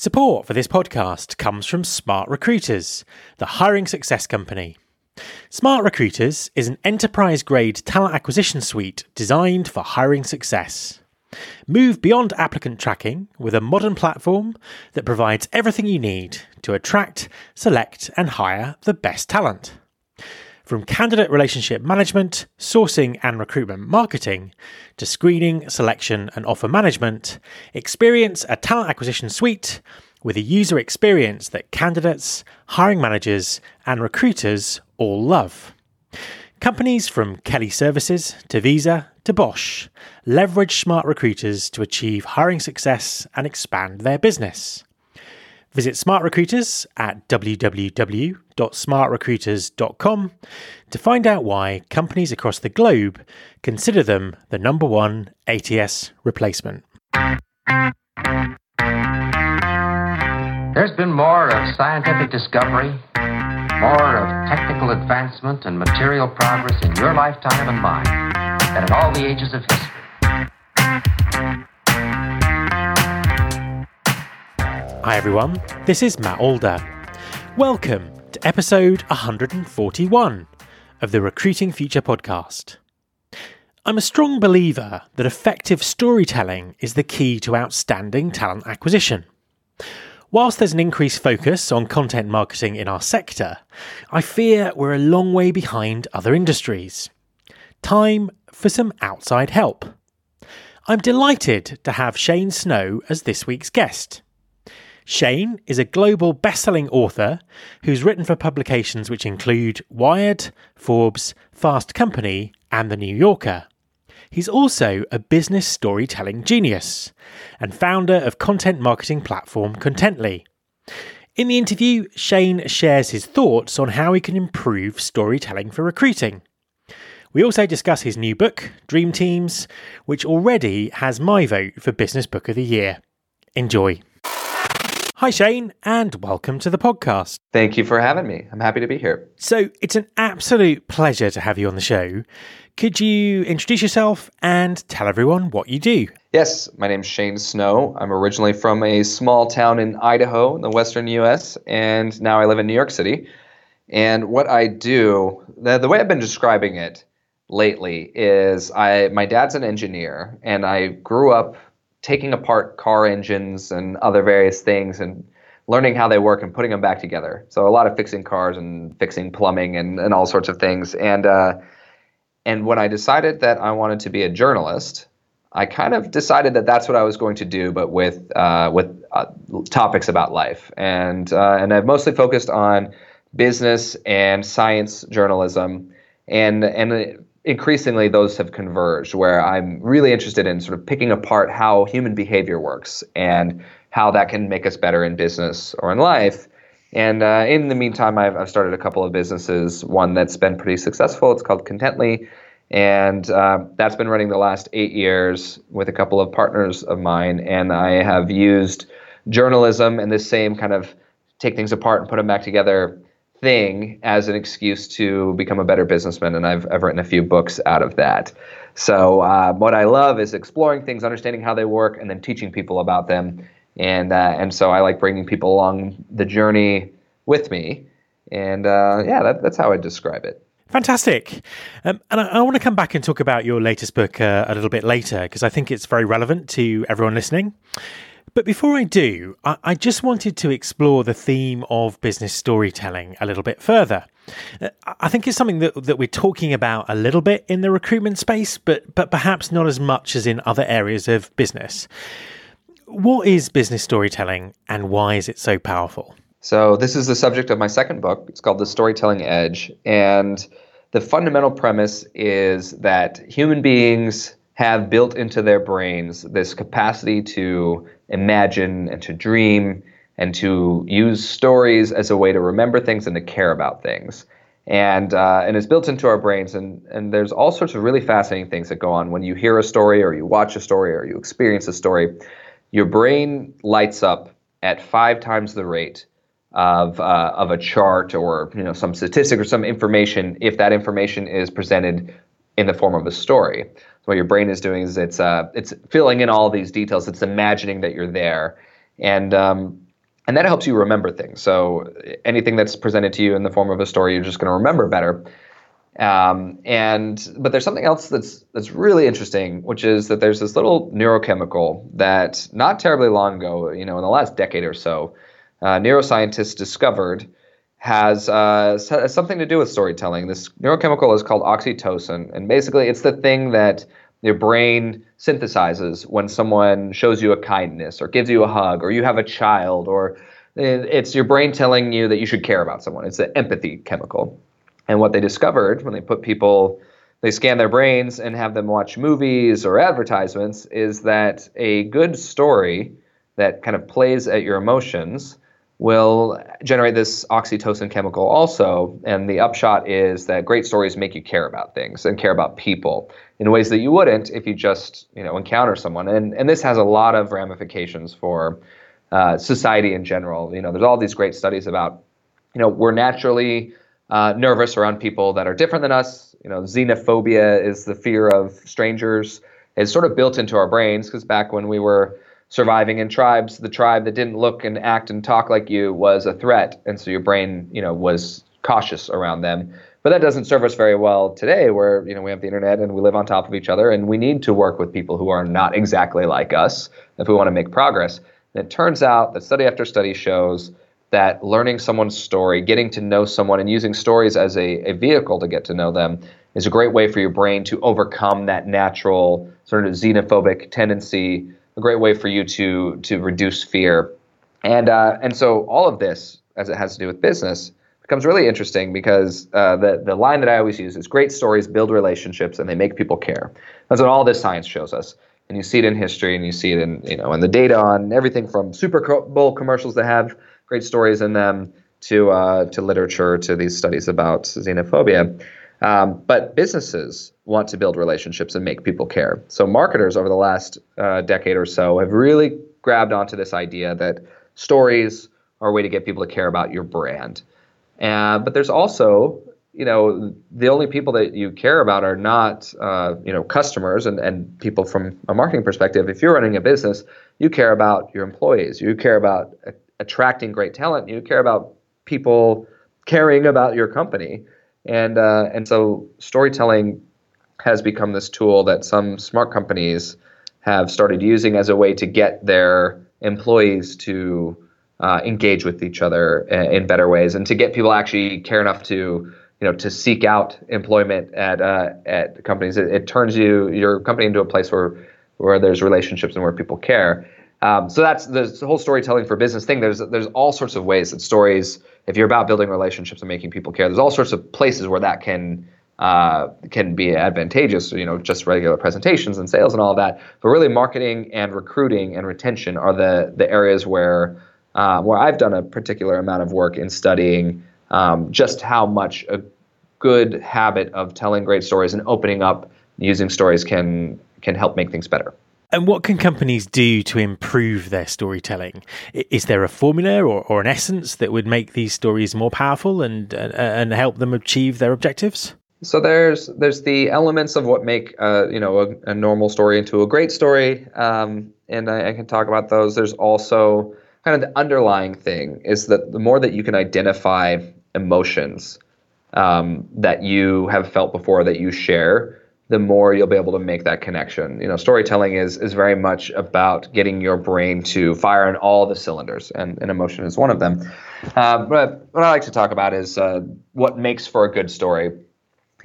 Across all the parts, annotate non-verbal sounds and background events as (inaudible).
Support for this podcast comes from Smart Recruiters, the hiring success company. Smart Recruiters is an enterprise grade talent acquisition suite designed for hiring success. Move beyond applicant tracking with a modern platform that provides everything you need to attract, select, and hire the best talent. From candidate relationship management, sourcing and recruitment marketing, to screening, selection, and offer management, experience a talent acquisition suite with a user experience that candidates, hiring managers, and recruiters all love. Companies from Kelly Services to Visa to Bosch leverage smart recruiters to achieve hiring success and expand their business. Visit Smart Recruiters at www.smartrecruiters.com to find out why companies across the globe consider them the number one ATS replacement. There's been more of scientific discovery, more of technical advancement and material progress in your lifetime and mine than in all the ages of history. Hi everyone, this is Matt Alder. Welcome to episode 141 of the Recruiting Future podcast. I'm a strong believer that effective storytelling is the key to outstanding talent acquisition. Whilst there's an increased focus on content marketing in our sector, I fear we're a long way behind other industries. Time for some outside help. I'm delighted to have Shane Snow as this week's guest. Shane is a global best-selling author who's written for publications which include Wired, Forbes, Fast Company, and The New Yorker. He's also a business storytelling genius and founder of content marketing platform Contently. In the interview, Shane shares his thoughts on how he can improve storytelling for recruiting. We also discuss his new book, Dream Teams, which already has my vote for Business Book of the Year. Enjoy. Hi, Shane, and welcome to the podcast. Thank you for having me. I'm happy to be here. So, it's an absolute pleasure to have you on the show. Could you introduce yourself and tell everyone what you do? Yes, my name's Shane Snow. I'm originally from a small town in Idaho in the western US, and now I live in New York City. And what I do, the, the way I've been describing it lately is I my dad's an engineer, and I grew up taking apart car engines and other various things and learning how they work and putting them back together. So a lot of fixing cars and fixing plumbing and, and all sorts of things. And uh, and when I decided that I wanted to be a journalist, I kind of decided that that's what I was going to do, but with uh, with uh, topics about life. And uh, and I've mostly focused on business and science journalism. And and increasingly those have converged where I'm really interested in sort of picking apart how human behavior works and how that can make us better in business or in life. And uh, in the meantime, I've, I've, started a couple of businesses, one that's been pretty successful. It's called Contently. And uh, that's been running the last eight years with a couple of partners of mine. And I have used journalism and this same kind of take things apart and put them back together thing as an excuse to become a better businessman, and I've, I've written a few books out of that. So uh, what I love is exploring things, understanding how they work, and then teaching people about them. And uh, and so I like bringing people along the journey with me. And uh, yeah, that, that's how I describe it. Fantastic. Um, and I, I, want to come back and talk about your latest book uh, a little bit later because I think it's very relevant to everyone listening. But before I do, I, just wanted to explore the theme of business storytelling a little bit further. Uh, I think it's something that, that we're talking about a little bit in the recruitment space, but but perhaps not as much as in other areas of business. What is business storytelling and why is it so powerful? So this is the subject of my second book. It's called The Storytelling Edge. And the fundamental premise is that human beings have built into their brains this capacity to imagine and to dream and to use stories as a way to remember things and to care about things. And, uh, and it's built into our brains. And, and there's all sorts of really fascinating things that go on when you hear a story or you watch a story or you experience a story. Your brain lights up at five times the rate of, uh, of a chart or you know, some statistic or some information if that information is presented in the form of a story what your brain is doing is it's uh, it's filling in all these details. It's imagining that you're there, and um, and that helps you remember things. So anything that's presented to you in the form of a story, you're just going to remember better. Um, and but there's something else that's that's really interesting, which is that there's this little neurochemical that not terribly long ago, you know, in the last decade or so, uh, neuroscientists discovered has uh, something to do with storytelling. This neurochemical is called oxytocin, and basically, it's the thing that your brain synthesizes when someone shows you a kindness or gives you a hug or you have a child or it's your brain telling you that you should care about someone. It's the empathy chemical. And what they discovered when they put people, they scan their brains and have them watch movies or advertisements is that a good story that kind of plays at your emotions will generate this oxytocin chemical also. And the upshot is that great stories make you care about things and care about people in ways that you wouldn't if you just you know encounter someone. And and this has a lot of ramifications for uh, society in general. You know, there's all these great studies about you know we're naturally uh, nervous around people that are different than us. You know, xenophobia is the fear of strangers. It's sort of built into our brains because back when we were surviving in tribes, the tribe that didn't look and act and talk like you was a threat, and so your brain, you know, was cautious around them. But that doesn't serve us very well today, where you know we have the internet and we live on top of each other, and we need to work with people who are not exactly like us if we want to make progress. And it turns out that study after study shows that learning someone's story, getting to know someone, and using stories as a, a vehicle to get to know them is a great way for your brain to overcome that natural sort of xenophobic tendency a great way for you to to reduce fear. And uh, and so all of this, as it has to do with business, becomes really interesting because uh, the the line that I always use is great stories build relationships and they make people care. That's what all this science shows us. And you see it in history, and you see it in you know in the data on everything from Super Bowl commercials that have great stories in them to uh, to literature to these studies about xenophobia. Um, but businesses want to build relationships and make people care. So marketers over the last uh, decade or so have really grabbed onto this idea that stories are a way to get people to care about your brand. Uh, but there's also, you know, the only people that you care about are not, uh, you know, customers and, and people from a marketing perspective. If you're running a business, you care about your employees. You care about attracting great talent. You care about people caring about your company and uh, and so storytelling has become this tool that some smart companies have started using as a way to get their employees to uh, engage with each other in better ways and to get people actually care enough to you know to seek out employment at uh, at companies. It, it, turns you your company into a place where where there's relationships and where people care um, so that's the whole storytelling for business thing. There's there's all sorts of ways that stories, if you're about building relationships and making people care, there's all sorts of places where that can uh, can be advantageous. You know, just regular presentations and sales and all that. But really, marketing and recruiting and retention are the the areas where uh, where I've done a particular amount of work in studying um, just how much a good habit of telling great stories and opening up using stories can can help make things better. And what can companies do to improve their storytelling? Is there a formula or, or an essence that would make these stories more powerful and uh, and help them achieve their objectives? So there's there's the elements of what make uh, you know a, a, normal story into a great story, um, and I, I, can talk about those. There's also kind of the underlying thing is that the more that you can identify emotions um, that you have felt before that you share, the more you'll be able to make that connection. You know, storytelling is is very much about getting your brain to fire on all the cylinders, and, and emotion is one of them. Uh, but what I like to talk about is uh, what makes for a good story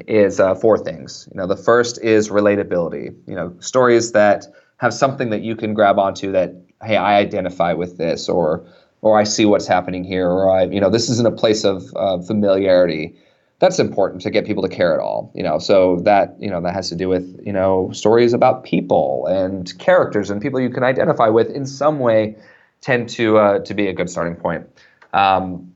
is uh, four things. You know, the first is relatability. You know, stories that have something that you can grab onto that, hey, I identify with this, or or I see what's happening here, or I, you know, this isn't a place of familiarity that's important to get people to care at all you know? So that you know that has to do with you know stories about people and characters and people you can identify with in some way tend to uh, to be a good starting point. Um,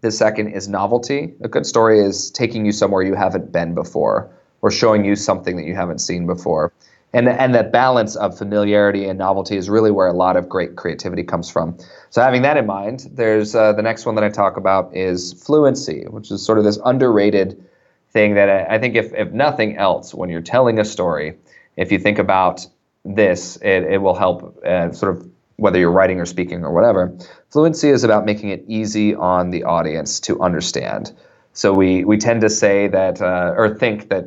the second is novelty. A good story is taking you somewhere you haven't been before or showing you something that you haven't seen before and and that balance of familiarity and novelty is really where a lot of great creativity comes from. So having that in mind, there's uh, the next one that I talk about is fluency, which is sort of this underrated thing that I, I think if if nothing else, when you're telling a story, if you think about this, it, it will help uh, sort of whether you're writing or speaking or whatever. Fluency is about making it easy on the audience to understand. So we we tend to say that uh, or think that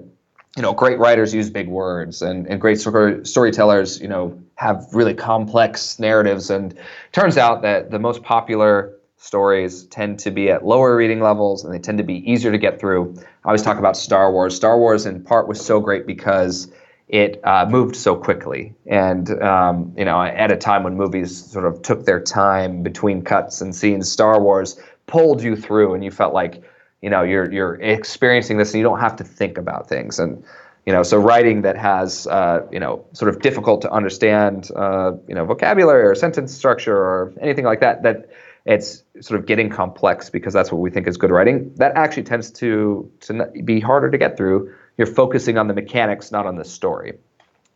you know great writers use big words and, and great story, storytellers you know have really complex narratives and turns out that the most popular stories tend to be at lower reading levels and they tend to be easier to get through. I always talk about Star Wars. Star Wars in part was so great because it uh, moved so quickly. And, um, you know, at a time when movies sort of took their time between cuts and scenes, Star Wars pulled you through and you felt like, you know, you're, you're experiencing this and you don't have to think about things. And, you know, so writing that has, uh, you know, sort of difficult to understand, uh, you know, vocabulary or sentence structure or anything like that, that it's sort of getting complex because that's what we think is good writing. That actually tends to to be harder to get through you're focusing on the mechanics, not on the story.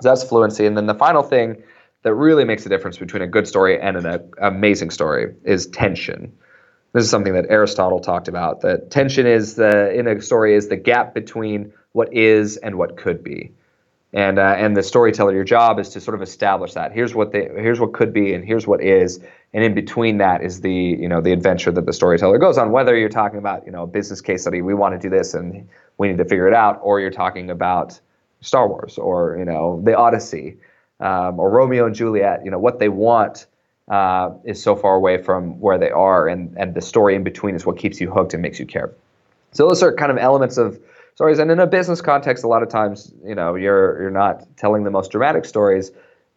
So that's fluency. And then the final thing that really makes a difference between a good story and an a, amazing story is tension. This is something that Aristotle talked about. That tension is the in a story is the gap between what is and what could be. And uh, and the storyteller, your job is to sort of establish that. Here's what the here's what could be, and here's what is, and in between that is the you know the adventure that the storyteller goes on. Whether you're talking about you know a business case study, we want to do this, and we need to figure it out, or you're talking about Star Wars or you know the Odyssey um, or Romeo and Juliet. You know what they want uh, is so far away from where they are, and and the story in between is what keeps you hooked and makes you care. So those are kind of elements of stories, and in a business context, a lot of times you know you're you're not telling the most dramatic stories,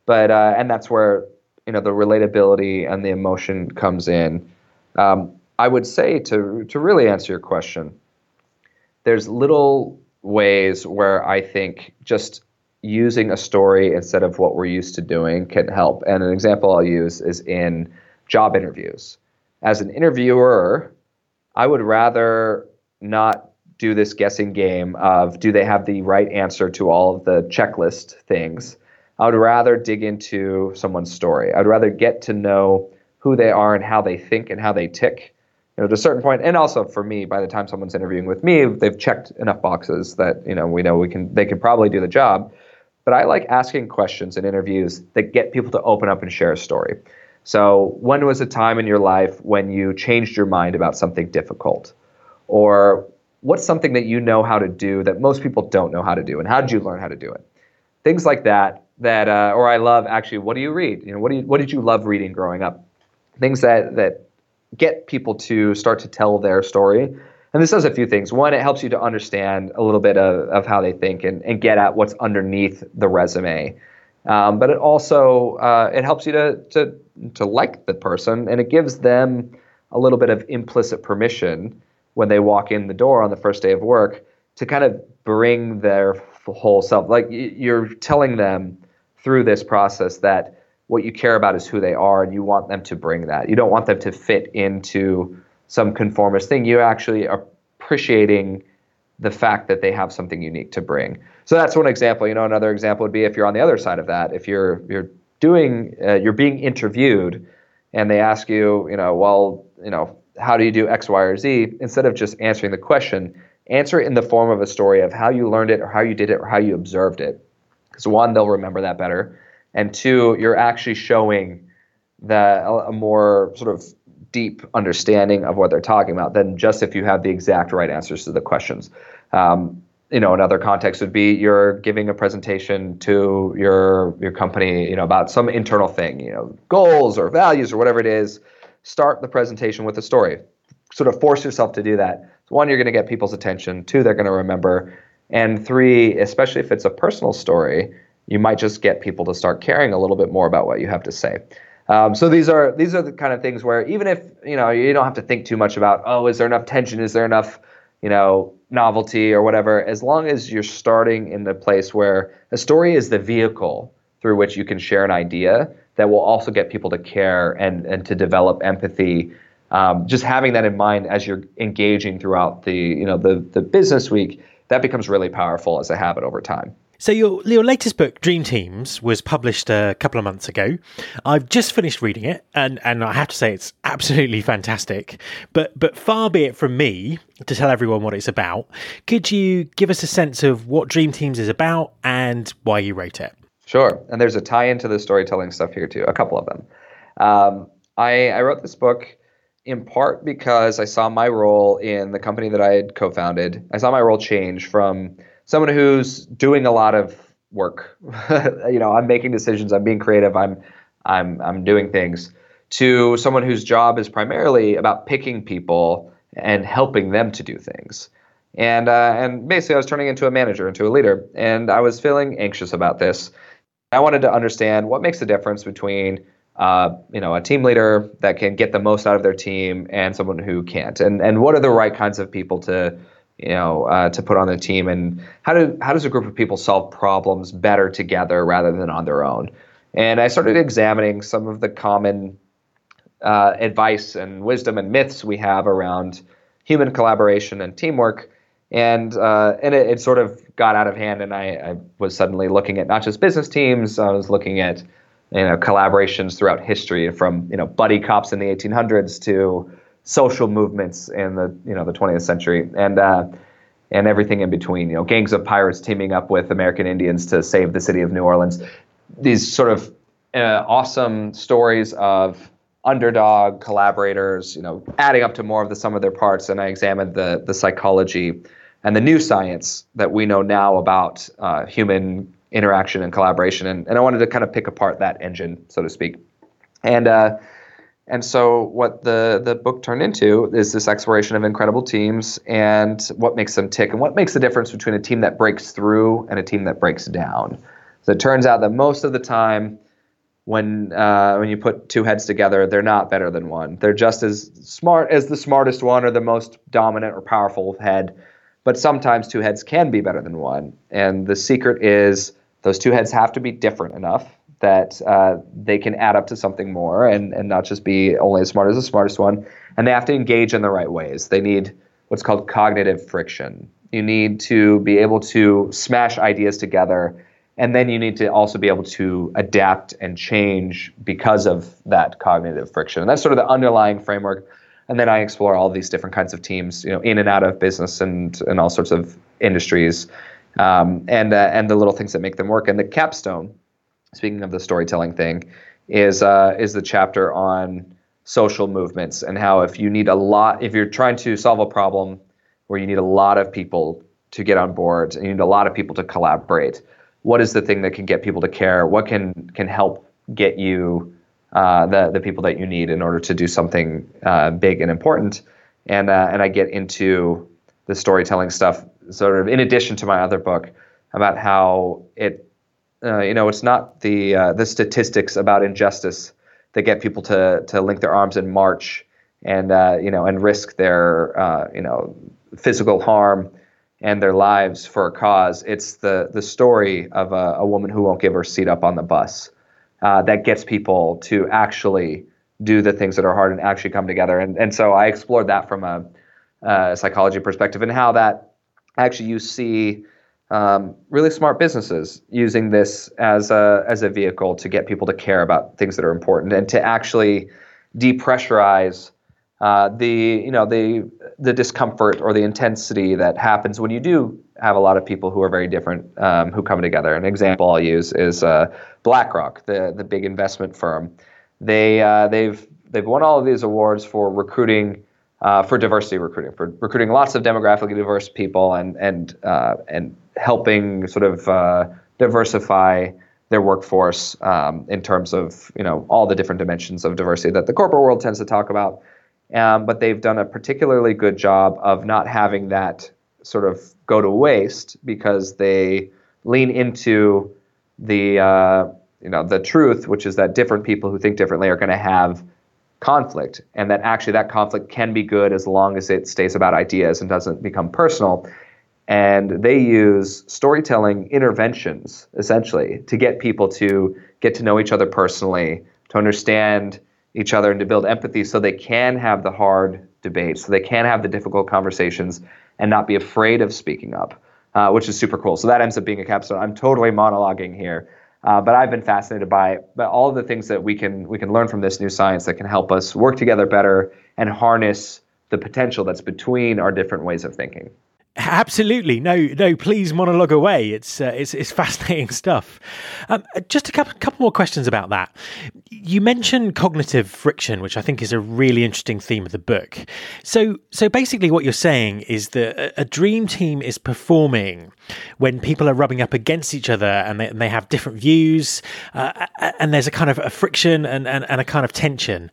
but uh, and that's where you know the relatability and the emotion comes in. Um, I would say to to really answer your question there's little ways where I think just using a story instead of what we're used to doing can help. And an example I'll use is in job interviews. As an interviewer, I would rather not do this guessing game of do they have the right answer to all of the checklist things. I would rather dig into someone's story. I'd rather get to know who they are and how they think and how they tick you know, to a certain point. and also for me, by the time someone's interviewing with me, they've checked enough boxes that you know we know we can they can probably do the job. But I like asking questions in interviews that get people to open up and share a story. So, when was a time in your life when you changed your mind about something difficult, or what's something that you know how to do that most people don't know how to do, and how did you learn how to do it? Things like that. That, uh, or I love actually. What do you read? You know, what do you, what did you love reading growing up? Things that that get people to start to tell their story. And this does a few things. One, it helps you to understand a little bit of, of how they think and, and get at what's underneath the resume. Um, but it also uh, it helps you to, to to like the person, and it gives them a little bit of implicit permission when they walk in the door on the first day of work to kind of bring their whole self. Like you're telling them through this process that what you care about is who they are and you want them to bring that. You don't want them to fit into some conformist thing. You're actually appreciating the fact that they have something unique to bring. So that's one example. You know, another example would be if you're on the other side of that. If you're you're doing uh, you're being interviewed and they ask you, you know, well, you know, how do you do X, Y, or Z? Instead of just answering the question, answer it in the form of a story of how you learned it or how you did it or how you observed it. Because one, they'll remember that better and two, you're actually showing that a more sort of deep understanding of what they're talking about than just if you have the exact right answers to the questions. Um, you know, another context would be you're giving a presentation to your your company, you know, about some internal thing, you know, goals or values or whatever it is. Start the presentation with a story. Sort of force yourself to do that. One, you're going to get people's attention. Two, they're going to remember. And three, especially if it's a personal story, you might just get people to start caring a little bit more about what you have to say. Um, so these are these are the kind of things where even if you know you don't have to think too much about oh is there enough tension? Is there enough you know novelty or whatever? As long as you're starting in the place where a story is the vehicle through which you can share an idea that will also get people to care and and to develop empathy. Um, just having that in mind as you're engaging throughout the you know the the business week that becomes really powerful as a habit over time so your your latest book, Dream Teams, was published a couple of months ago. I've just finished reading it, and and I have to say it's absolutely fantastic. But but far be it from me to tell everyone what it's about. Could you give us a sense of what Dream Teams is about and why you wrote it? Sure, and there's a tie into the storytelling stuff here too. A couple of them. Um, I, I wrote this book in part because I saw my role in the company that I had co-founded. I saw my role change from someone who's doing a lot of work. (laughs) you know, I'm making decisions. I'm being creative. I'm I'm I'm doing things to someone whose job is primarily about picking people and helping them to do things. And uh, and basically, I was turning into a manager, into a leader, and I was feeling anxious about this. I wanted to understand what makes the difference between uh, you know a team leader that can get the most out of their team and someone who can't, and and what are the right kinds of people to you know uh, to put on the team, and how do how does a group of people solve problems better together rather than on their own? And I started examining some of the common uh, advice and wisdom and myths we have around human collaboration and teamwork. And uh, and it, it, sort of got out of hand, and I, I, was suddenly looking at not just business teams. I was looking at you know collaborations throughout history, from you know buddy cops in the 1800s to social movements in the you know the 20th century, and uh, and everything in between. You know, gangs of pirates teaming up with American Indians to save the city of New Orleans. These sort of uh, awesome stories of underdog collaborators, you know, adding up to more of the sum of their parts. And I examined the the psychology and the new science that we know now about uh, human interaction and collaboration. And, and I wanted to kind of pick apart that engine, so to speak. And uh, and so what the the book turned into is this exploration of incredible teams and what makes them tick and what makes the difference between a team that breaks through and a team that breaks down. So it turns out that most of the time when uh, when you put two heads together, they're not better than one. They're just as smart as the smartest one or the most dominant or powerful head. But sometimes two heads can be better than one. And the secret is those two heads have to be different enough that uh, they can add up to something more and, and not just be only as smart as the smartest one. And they have to engage in the right ways. They need what's called cognitive friction. You need to be able to smash ideas together and then you need to also be able to adapt and change because of that cognitive friction and that's sort of the underlying framework and then i explore all these different kinds of teams you know in and out of business and and all sorts of industries um, and uh, and the little things that make them work and the capstone speaking of the storytelling thing is uh, is the chapter on social movements and how if you need a lot if you're trying to solve a problem where you need a lot of people to get on board and you need a lot of people to collaborate what is the thing that can get people to care? What can can help get you uh, the the people that you need in order to do something uh, big and important? And uh, and I get into the storytelling stuff sort of in addition to my other book about how it uh, you know it's not the uh, the statistics about injustice that get people to to link their arms and march and uh, you know and risk their you know physical harm and their lives for a cause. It's the the story of a, a woman who won't give her seat up on the bus uh, that gets people to actually do the things that are hard and actually come together. And and so I explored that from a psychology perspective and how that actually you see. Um, really smart businesses using this as a as a vehicle to get people to care about things that are important and to actually depressurize uh, the you know the the discomfort or the intensity that happens when you do have a lot of people who are very different um, who come together. An example I'll use is uh, BlackRock, the the big investment firm. They uh, they've they've won all of these awards for recruiting. Uh, for diversity recruiting, for recruiting lots of demographically diverse people, and and uh, and helping sort of diversify their workforce um, in terms of you know all the different dimensions of diversity that the corporate world tends to talk about. Um, but they've done a particularly good job of not having that sort of go to waste because they lean into the uh, you know the truth, which is that different people who think differently are going to have conflict, and that actually that conflict can be good as long as it stays about ideas and doesn't become personal. And they use storytelling interventions essentially to get people to get to know each other personally, to understand each other and to build empathy so they can have the hard debates, so they can have the difficult conversations and not be afraid of speaking up, uh, which is super cool. So that ends up being a capstone. I'm totally monologuing here. Uh, but I've been fascinated by by all the things that we can we can learn from this new science that can help us work together better and harness the potential that's between our different ways of thinking. Absolutely, no, no. Please monologue away. It's uh, it's, it's (laughs) fascinating stuff. Um, just a couple, couple more questions about that. You mentioned cognitive friction, which I think is a really interesting theme of the book. So, so basically, what you're saying is that a dream team is performing when people are rubbing up against each other and they, and they have different views, uh, and there's a kind of a friction and, and, and a kind of tension.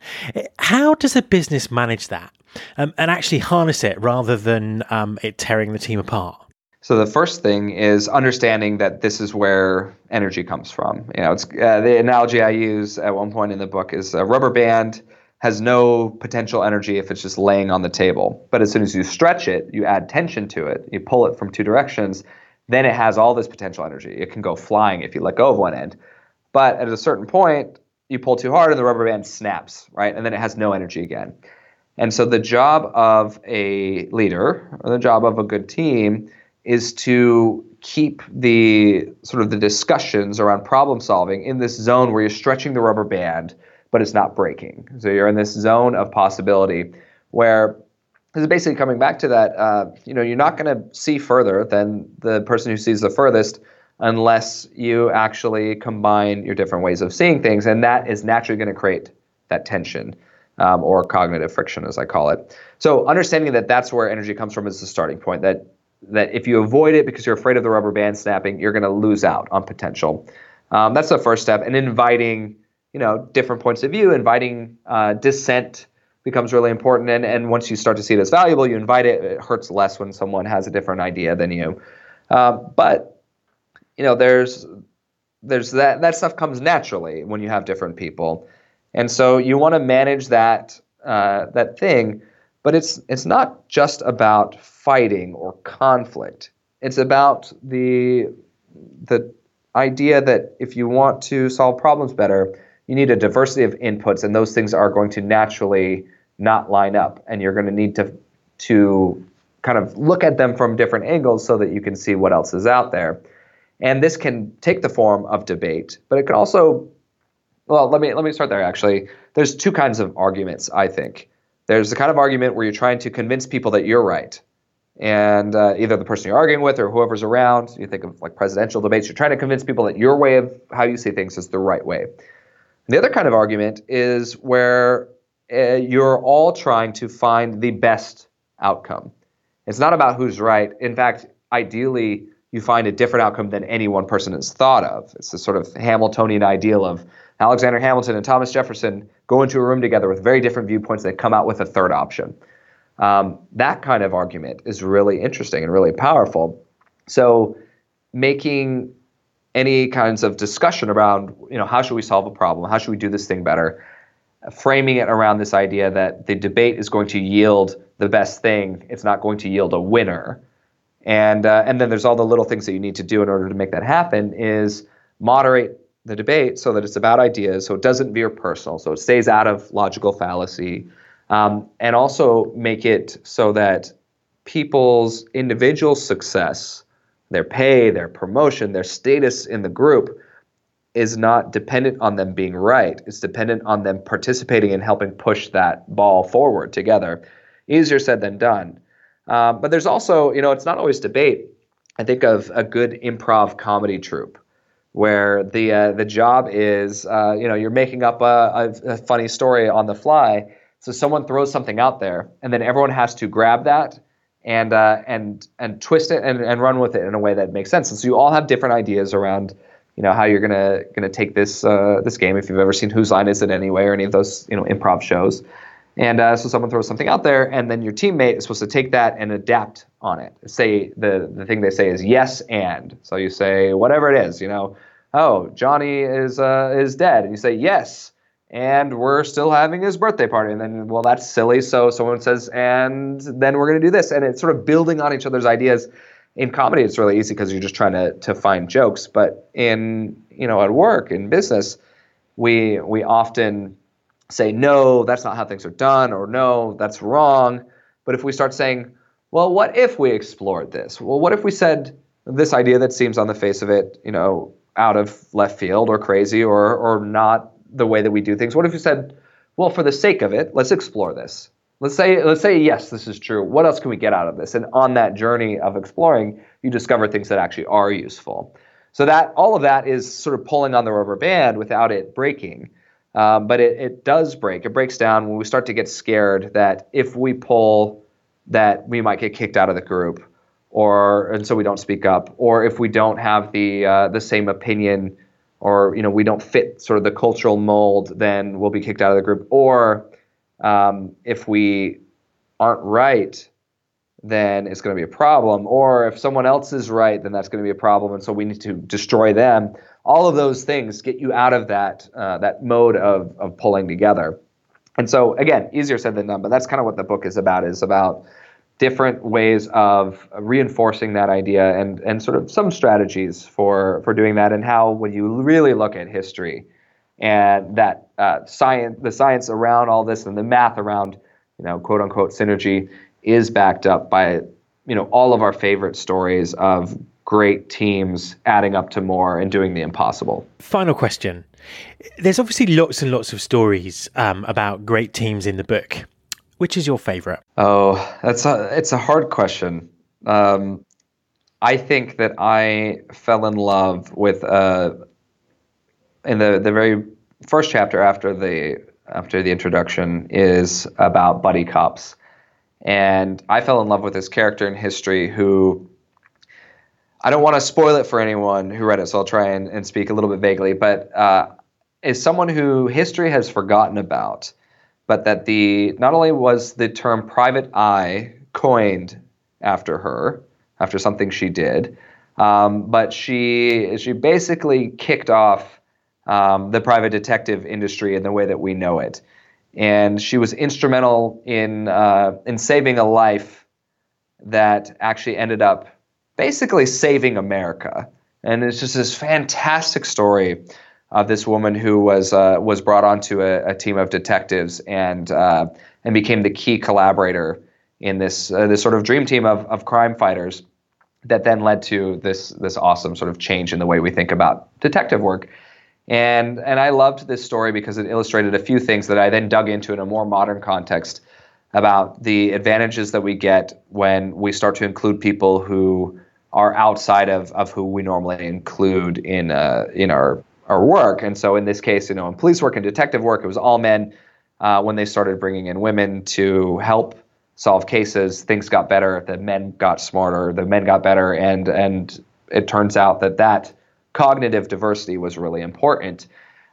How does a business manage that? Um, and actually harness it rather than um, it tearing the team apart? So the first thing is understanding that this is where energy comes from. You know, it's uh, the analogy I use at one point in the book is a rubber band has no potential energy if it's just laying on the table. But as soon as you stretch it, you add tension to it, you pull it from two directions, then it has all this potential energy. It can go flying if you let go of one end. But at a certain point, you pull too hard and the rubber band snaps, right? And then it has no energy again. And so the job of a leader or the job of a good team is to keep the sort of the discussions around problem solving in this zone where you're stretching the rubber band, but it's not breaking. So you're in this zone of possibility where is basically coming back to that. Uh, you know, you're not going to see further than the person who sees the furthest unless you actually combine your different ways of seeing things, and that is naturally going to create that tension um, or cognitive friction, as I call it. So understanding that that's where energy comes from is the starting point. That that if you avoid it because you're afraid of the rubber band snapping, you're going to lose out on potential. Um, that's the first step. And inviting, you know, different points of view, inviting uh, dissent becomes really important. And and once you start to see it as valuable, you invite it. It hurts less when someone has a different idea than you. Uh, but you know, there's there's that that stuff comes naturally when you have different people. And so you want to manage that uh, that thing, but it's it's not just about fighting or conflict. It's about the the idea that if you want to solve problems better, you need a diversity of inputs, and those things are going to naturally not line up, and you're going to need to to kind of look at them from different angles so that you can see what else is out there. And this can take the form of debate, but it can also well, let me let me start there. Actually, there's two kinds of arguments. I think there's the kind of argument where you're trying to convince people that you're right, and uh, either the person you're arguing with or whoever's around. You think of like presidential debates. You're trying to convince people that your way of how you see things is the right way. And the other kind of argument is where uh, you're all trying to find the best outcome. It's not about who's right. In fact, ideally, you find a different outcome than any one person has thought of. It's the sort of Hamiltonian ideal of Alexander Hamilton and Thomas Jefferson go into a room together with very different viewpoints. They come out with a third option. Um, that kind of argument is really interesting and really powerful. So, making any kinds of discussion around, you know, how should we solve a problem? How should we do this thing better? Framing it around this idea that the debate is going to yield the best thing. It's not going to yield a winner. And uh, and then there's all the little things that you need to do in order to make that happen. Is moderate the debate so that it's about ideas, so it doesn't veer personal, so it stays out of logical fallacy, um, and also make it so that people's individual success, their pay, their promotion, their status in the group is not dependent on them being right. It's dependent on them participating and helping push that ball forward together. Easier said than done. Um, but there's also, you know, it's not always debate. I think of a good improv comedy troupe where the uh, the job is uh, you know you're making up a, a, a, funny story on the fly. So someone throws something out there, and then everyone has to grab that and uh, and and twist it and, and run with it in a way that makes sense. And so you all have different ideas around you know how you're gonna gonna take this uh, this game. If you've ever seen Whose Line Is It Anyway or any of those you know improv shows. And uh, so someone throws something out there, and then your teammate is supposed to take that and adapt on it. Say the the thing they say is yes and. So you say whatever it is, you know, oh Johnny is uh, is dead, and you say yes, and we're still having his birthday party, and then well that's silly. So someone says, and then we're gonna do this, and it's sort of building on each other's ideas. In comedy, it's really easy because you're just trying to to find jokes, but in you know at work in business, we we often say, no, that's not how things are done, or no, that's wrong. But if we start saying, well, what if we explored this? Well, what if we said this idea that seems on the face of it, you know, out of left field or crazy or or not the way that we do things? What if we said, well, for the sake of it, let's explore this. let's say let's say yes, this is true. What else can we get out of this? And on that journey of exploring, you discover things that actually are useful. So that all of that is sort of pulling on the rubber band without it breaking. Um, but it, it does break. It breaks down when we start to get scared that if we pull, that we might get kicked out of the group, or and so we don't speak up, or if we don't have the uh, the same opinion, or you know we don't fit sort of the cultural mold, then we'll be kicked out of the group, or um, if we aren't right, then it's going to be a problem. Or if someone else is right, then that's going to be a problem, and so we need to destroy them. All of those things get you out of that uh, that mode of of pulling together. And so again, easier said than done, but that's kind of what the book is about. Is about different ways of reinforcing that idea and and sort of some strategies for for doing that, and how when you really look at history and that uh, science, the science around all this and the math around, you know, quote unquote synergy is backed up by, you know, all of our favorite stories of great teams adding up to more and doing the impossible. Final question. There's obviously lots and lots of stories um, about great teams in the book. Which is your favorite? Oh, that's a it's a hard question. Um, I think that I fell in love with uh, in the the very first chapter after the after the introduction is about buddy cops, and I fell in love with this character in history who. I don't want to spoil it for anyone who read it, so I'll try and, and speak a little bit vaguely. But uh, is someone who history has forgotten about, but that the not only was the term private eye coined after her, after something she did, um, but she she basically kicked off um, the private detective industry in the way that we know it. And she was instrumental in uh, in saving a life that actually ended up basically saving America. And it's just this fantastic story of this woman who was uh, was brought onto a, a team of detectives and uh, and became the key collaborator in this uh, this sort of dream team of, of crime fighters that then led to this this awesome sort of change in the way we think about detective work. And and I loved this story because it illustrated a few things that I then dug into in a more modern context about the advantages that we get when we start to include people who are outside of, of who we normally include in uh, in our our work. And so in this case, you know, in police work and detective work, it was all men. Uh, when they started bringing in women to help solve cases, things got better. The men got smarter. The men got better, and and it turns out that that cognitive diversity was really important.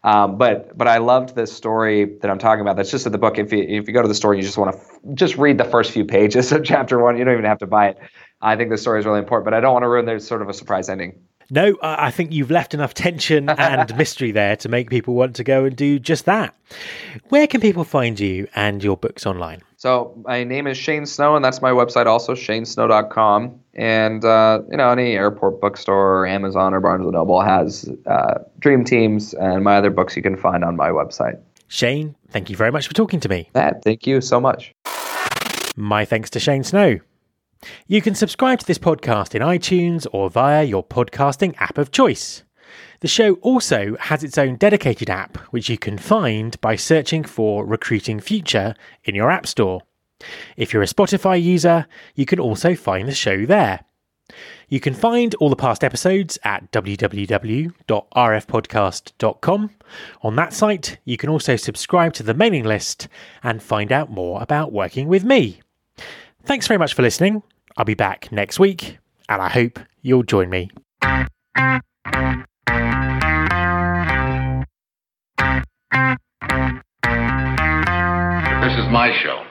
Um, but but I loved this story that I'm talking about. That's just in the book. If you if you go to the store, you just want to f- just read the first few pages (laughs) of chapter one. You don't even have to buy it. I think the story is really important, but I don't want to ruin. There's sort of a surprise ending. No, I think you've left enough tension (laughs) and mystery there to make people want to go and do just that. Where can people find you and your books online? So my name is Shane Snow, and that's my website also, shanesnow.com. And, uh, you know, any airport bookstore or Amazon or Barnes & Noble has uh, Dream Teams and my other books you can find on my website. Shane, thank you very much for talking to me. Matt, thank you so much. My thanks to Shane Snow. You can subscribe to this podcast in iTunes or via your podcasting app of choice. The show also has its own dedicated app, which you can find by searching for Recruiting Future in your App Store. If you're a Spotify user, you can also find the show there. You can find all the past episodes at www.rfpodcast.com. On that site, you can also subscribe to the mailing list and find out more about working with me. Thanks very much for listening. I'll be back next week, and I hope you'll join me. This is my show.